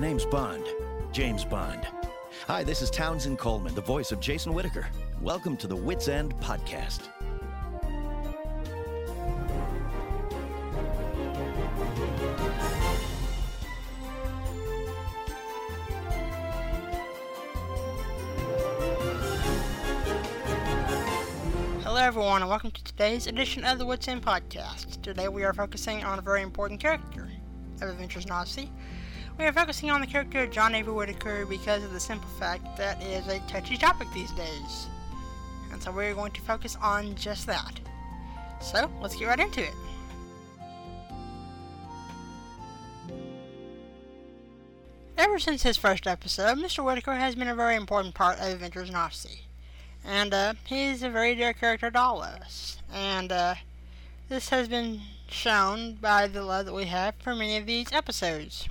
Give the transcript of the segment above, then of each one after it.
The name's Bond. James Bond. Hi, this is Townsend Coleman, the voice of Jason Whitaker. Welcome to the Whit's End Podcast. Hello, everyone, and welcome to today's edition of the Whit's End Podcast. Today, we are focusing on a very important character of Adventures Odyssey. We are focusing on the character of John Avery Whitaker because of the simple fact that it is a touchy topic these days. And so, we're going to focus on just that. So, let's get right into it. Ever since his first episode, Mr. Whitaker has been a very important part of Adventures in Odyssey and uh, he's a very dear character to all of us. And uh, this has been shown by the love that we have for many of these episodes.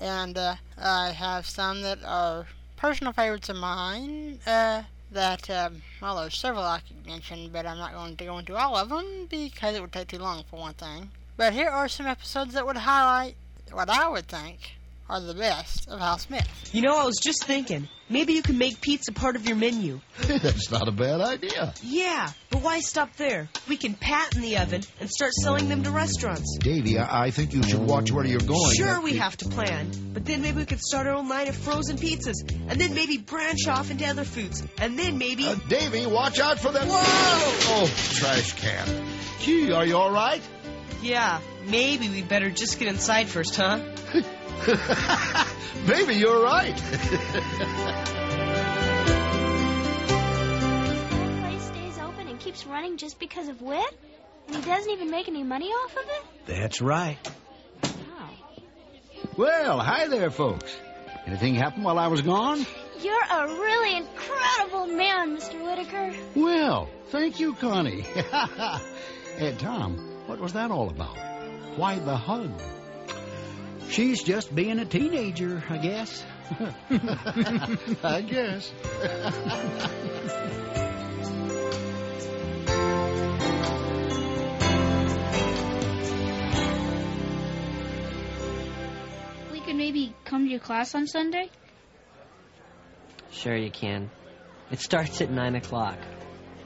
And uh, I have some that are personal favorites of mine. Uh, that um, well, there's several I could mention, but I'm not going to go into all of them because it would take too long for one thing. But here are some episodes that would highlight what I would think are the best of Hal Smith. You know, I was just thinking, maybe you can make pizza part of your menu. That's not a bad idea. Yeah, but why stop there? We can patent the oven and start selling them to restaurants. Davy, I, I think you should watch where you're going. Sure, we have to plan, but then maybe we could start our own line of frozen pizzas, and then maybe branch off into other foods, and then maybe. Uh, Davy, watch out for them. Whoa! Oh, trash can. Gee, are you all right? Yeah, maybe we'd better just get inside first, huh? Maybe you're right. The place stays open and keeps running just because of Whit? And he doesn't even make any money off of it? That's right. Wow. Well, hi there, folks. Anything happen while I was gone? You're a really incredible man, Mr. Whitaker. Well, thank you, Connie. hey, Tom, what was that all about? Why the hug? She's just being a teenager, I guess. I guess. We could maybe come to your class on Sunday? Sure you can. It starts at 9 o'clock.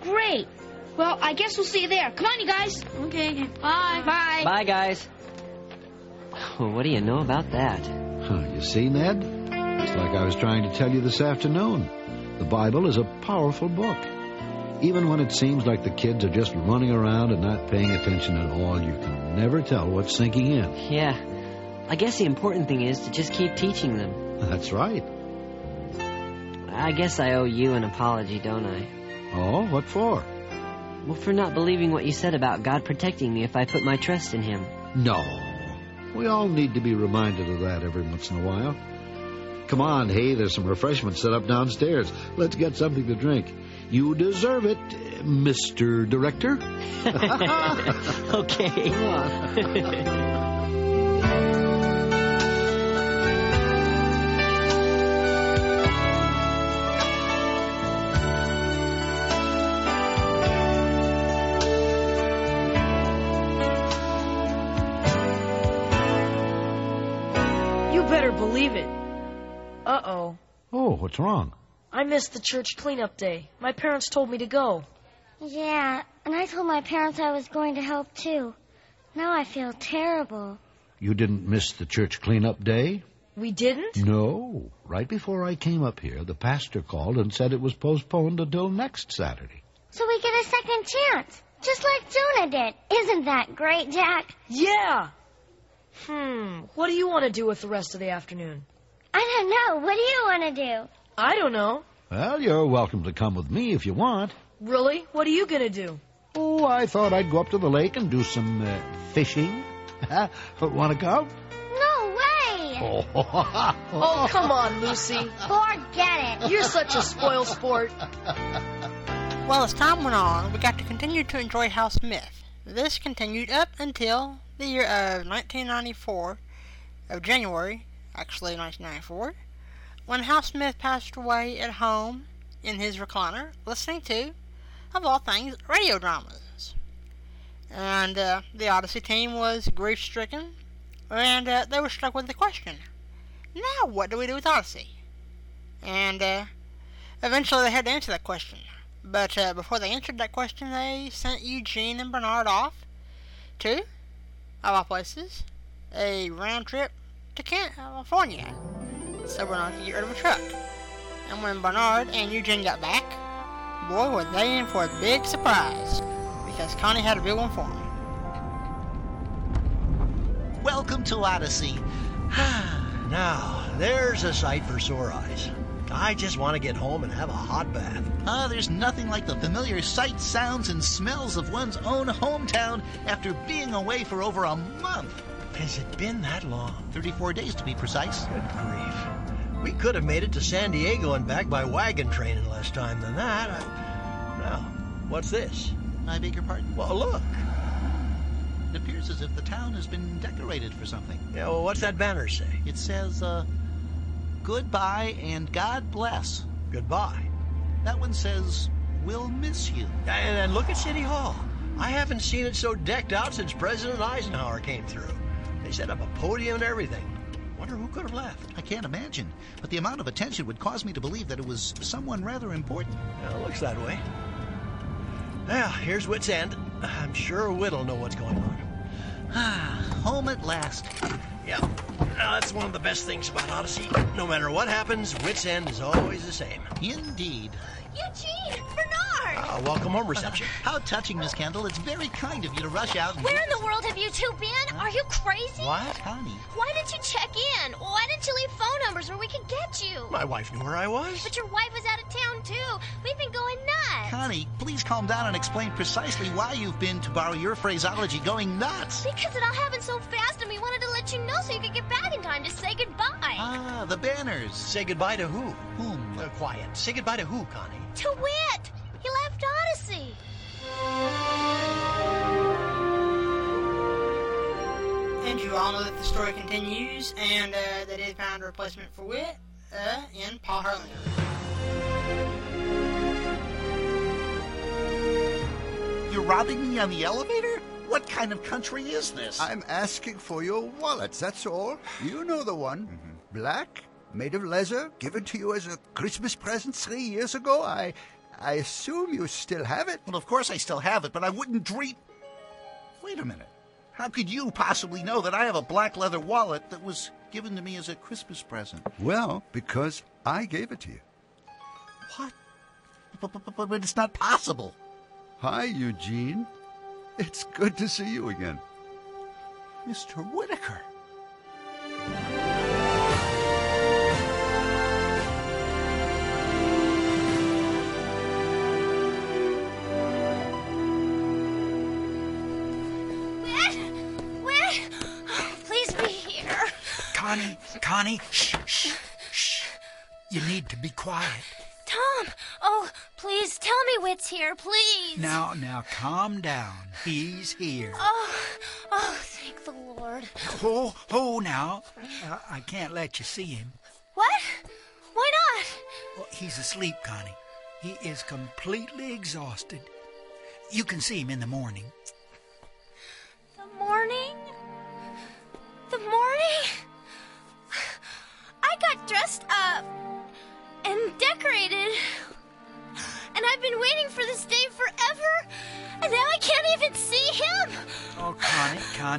Great. Well, I guess we'll see you there. Come on, you guys. Okay. Bye. Bye. Bye, guys. Well, what do you know about that? Huh, you see, Ned? It's like I was trying to tell you this afternoon. The Bible is a powerful book. Even when it seems like the kids are just running around and not paying attention at all, you can never tell what's sinking in. Yeah. I guess the important thing is to just keep teaching them. That's right. I guess I owe you an apology, don't I? Oh, what for? Well, for not believing what you said about God protecting me if I put my trust in Him. No. We all need to be reminded of that every once in a while. Come on, hey, there's some refreshments set up downstairs. Let's get something to drink. You deserve it, Mr. Director. okay. better believe it. Uh oh. Oh, what's wrong? I missed the church cleanup day. My parents told me to go. Yeah, and I told my parents I was going to help too. Now I feel terrible. You didn't miss the church cleanup day? We didn't? No. Right before I came up here, the pastor called and said it was postponed until next Saturday. So we get a second chance, just like Jonah did. Isn't that great, Jack? Yeah. Hmm. What do you want to do with the rest of the afternoon? I don't know. What do you want to do? I don't know. Well, you're welcome to come with me if you want. Really? What are you going to do? Oh, I thought I'd go up to the lake and do some uh, fishing. want to come? No way! Oh. Oh, come on, Lucy. Forget it. You're such a spoil sport. Well, as time went on, we got to continue to enjoy Hal Smith. This continued up until the year of 1994, of January, actually 1994, when Hal Smith passed away at home in his recliner, listening to, of all things, radio dramas. And uh, the Odyssey team was grief stricken, and uh, they were struck with the question now what do we do with Odyssey? And uh, eventually they had to answer that question. But uh, before they answered that question, they sent Eugene and Bernard off to, of all places, a round trip to California so Bernard could get rid of a truck. And when Bernard and Eugene got back, boy, were they in for a big surprise because Connie had a big one for them. Welcome to Odyssey. now, there's a sight for sore eyes. I just want to get home and have a hot bath. Ah, there's nothing like the familiar sights, sounds, and smells of one's own hometown after being away for over a month. Has it been that long? 34 days to be precise. Good grief. We could have made it to San Diego and back by wagon train in less time than that. I... Now, what's this? I beg your pardon? Well, look. It appears as if the town has been decorated for something. Yeah, well, what's that banner say? It says, uh, goodbye and God bless. Goodbye. That one says, we'll miss you. And, and look at City Hall. I haven't seen it so decked out since President Eisenhower came through. They set up a podium and everything. Wonder who could have left. I can't imagine, but the amount of attention would cause me to believe that it was someone rather important. Well, it looks that way. Now, here's Whit's End. I'm sure Whit'll know what's going on. Ah, home at last. Yeah, now, that's one of the best things about Odyssey. No matter what happens, Whit's End is always the same. Indeed. Eugene! Bernard! Uh, welcome home reception. How touching, Miss Kendall. It's very kind of you to rush out and... Where in the world have you two been? Are you crazy? What? Connie. Why didn't you check in? Why didn't you leave phone numbers where we could get you? My wife knew where I was. But your wife was out of town, too. We've been going nuts. Connie, please calm down and explain precisely why you've been, to borrow your phraseology, going nuts. Because it all happened so fast and we wanted to let you know so you could get back in time to say goodbye. Ah, the banners. Say goodbye to who? Whom? Uh, quiet. Say goodbye to who, Connie? To Whit! He left Odyssey. And you all know that the story continues, and uh, that they found a replacement for Whit uh, in Paul Herlinger. You're robbing me on the elevator? What kind of country is this? I'm asking for your wallets, that's all. You know the one. Mm-hmm. Black, made of leather, given to you as a Christmas present three years ago. I I assume you still have it. Well, of course I still have it, but I wouldn't dream. Wait a minute. How could you possibly know that I have a black leather wallet that was given to me as a Christmas present? Well, because I gave it to you. What? But, but, but, but it's not possible. Hi, Eugene. It's good to see you again. Mr. Whitaker. Whit? Wed? Please be here. Connie, Connie, shh, shh, shh. You need to be quiet. Tom, please tell me Whit's here, please. Now, now, calm down. He's here. Oh, oh, thank the Lord. Oh, oh, now, uh, I can't let you see him. What? Why not? Well, he's asleep, Connie. He is completely exhausted. You can see him in the morning. The morning?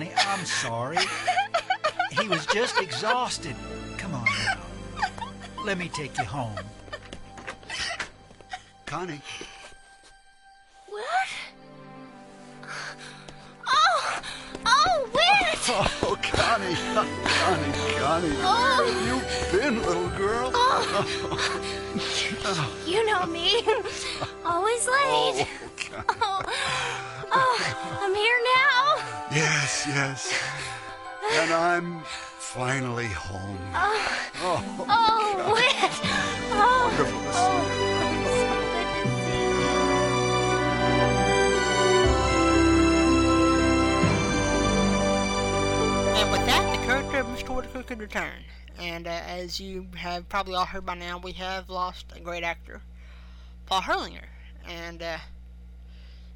Connie, Connie, I'm sorry. he was just exhausted. Come on now. Let me take you home. Connie. What? Oh! Oh, Whit! Oh, Connie, Connie, Connie, Oh. where have you been, little girl? Oh. You know me. Always late. Oh, oh, Yes, yes. And I'm finally home. Oh, Oh, oh, Whit. Oh, Wonderful to oh, see you. it's so good to see you. And with that, the character of Mr. Whitaker could return. And uh, as you have probably all heard by now, we have lost a great actor, Paul Herlinger. And uh,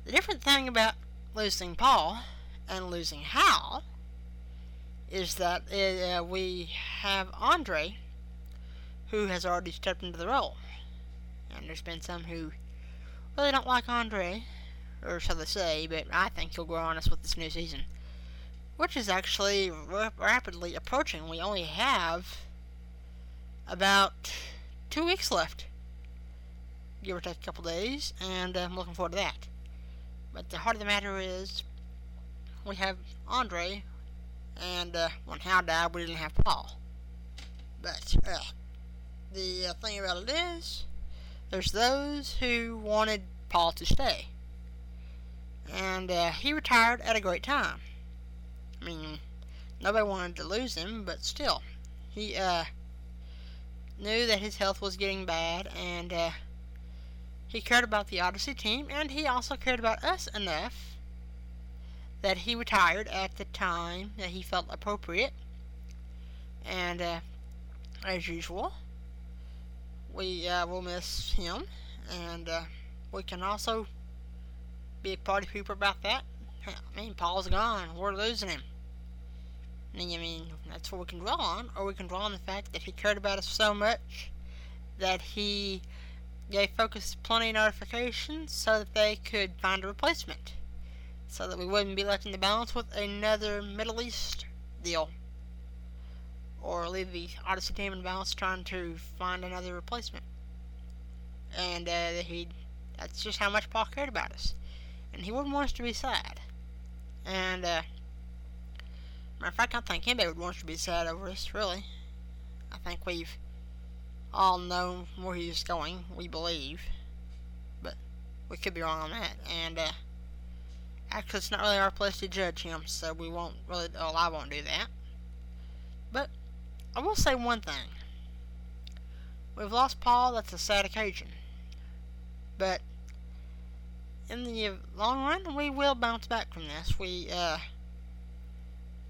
the different thing about losing Paul and losing Hal is that uh, we have Andre, who has already stepped into the role. And there's been some who really don't like Andre, or so they say, but I think he'll grow on us with this new season. Which is actually ra- rapidly approaching. We only have about two weeks left, give or take a couple days, and uh, I'm looking forward to that. But the heart of the matter is, we have Andre, and uh, when Hal died, we didn't have Paul. But uh, the uh, thing about it is, there's those who wanted Paul to stay, and uh, he retired at a great time. I mean, nobody wanted to lose him, but still, he uh, knew that his health was getting bad, and uh, he cared about the Odyssey team, and he also cared about us enough that he retired at the time that he felt appropriate. And uh, as usual, we uh, will miss him, and uh, we can also be a party pooper about that. I mean, Paul's gone. We're losing him. I mean, that's what we can draw on, or we can draw on the fact that he cared about us so much that he gave Focus plenty of notifications so that they could find a replacement. So that we wouldn't be left in the balance with another Middle East deal. Or leave the Odyssey team in balance trying to find another replacement. And uh, he, that's just how much Paul cared about us. And he wouldn't want us to be sad. And, uh, matter of fact, I think anybody would want us to be sad over us, really. I think we've all known where he's going, we believe. But we could be wrong on that. And, uh, actually, it's not really our place to judge him, so we won't really, well, I won't do that. But, I will say one thing. We've lost Paul, that's a sad occasion. But, in the long run, we will bounce back from this. We, uh,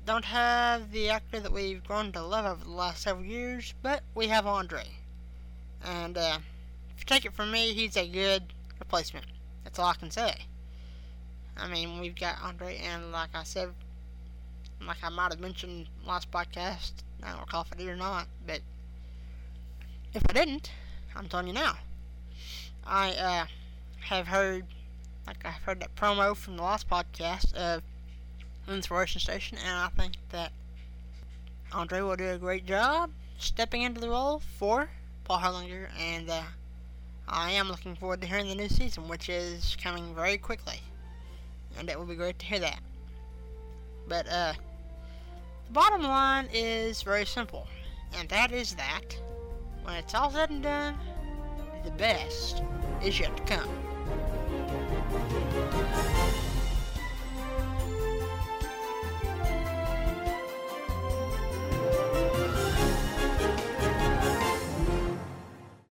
don't have the actor that we've grown to love over the last several years, but we have Andre. And uh, if you take it from me, he's a good replacement. That's all I can say. I mean, we've got Andre, and like I said, like I might have mentioned last podcast, I don't recall if I did or not, but if I didn't, I'm telling you now. I uh, have heard, like I've heard that promo from the last podcast of Inspiration Station, and I think that Andre will do a great job stepping into the role for Paul Herlinger, and uh, I am looking forward to hearing the new season, which is coming very quickly, and it would be great to hear that. But uh, the bottom line is very simple, and that is that when it's all said and done, the best is yet to come.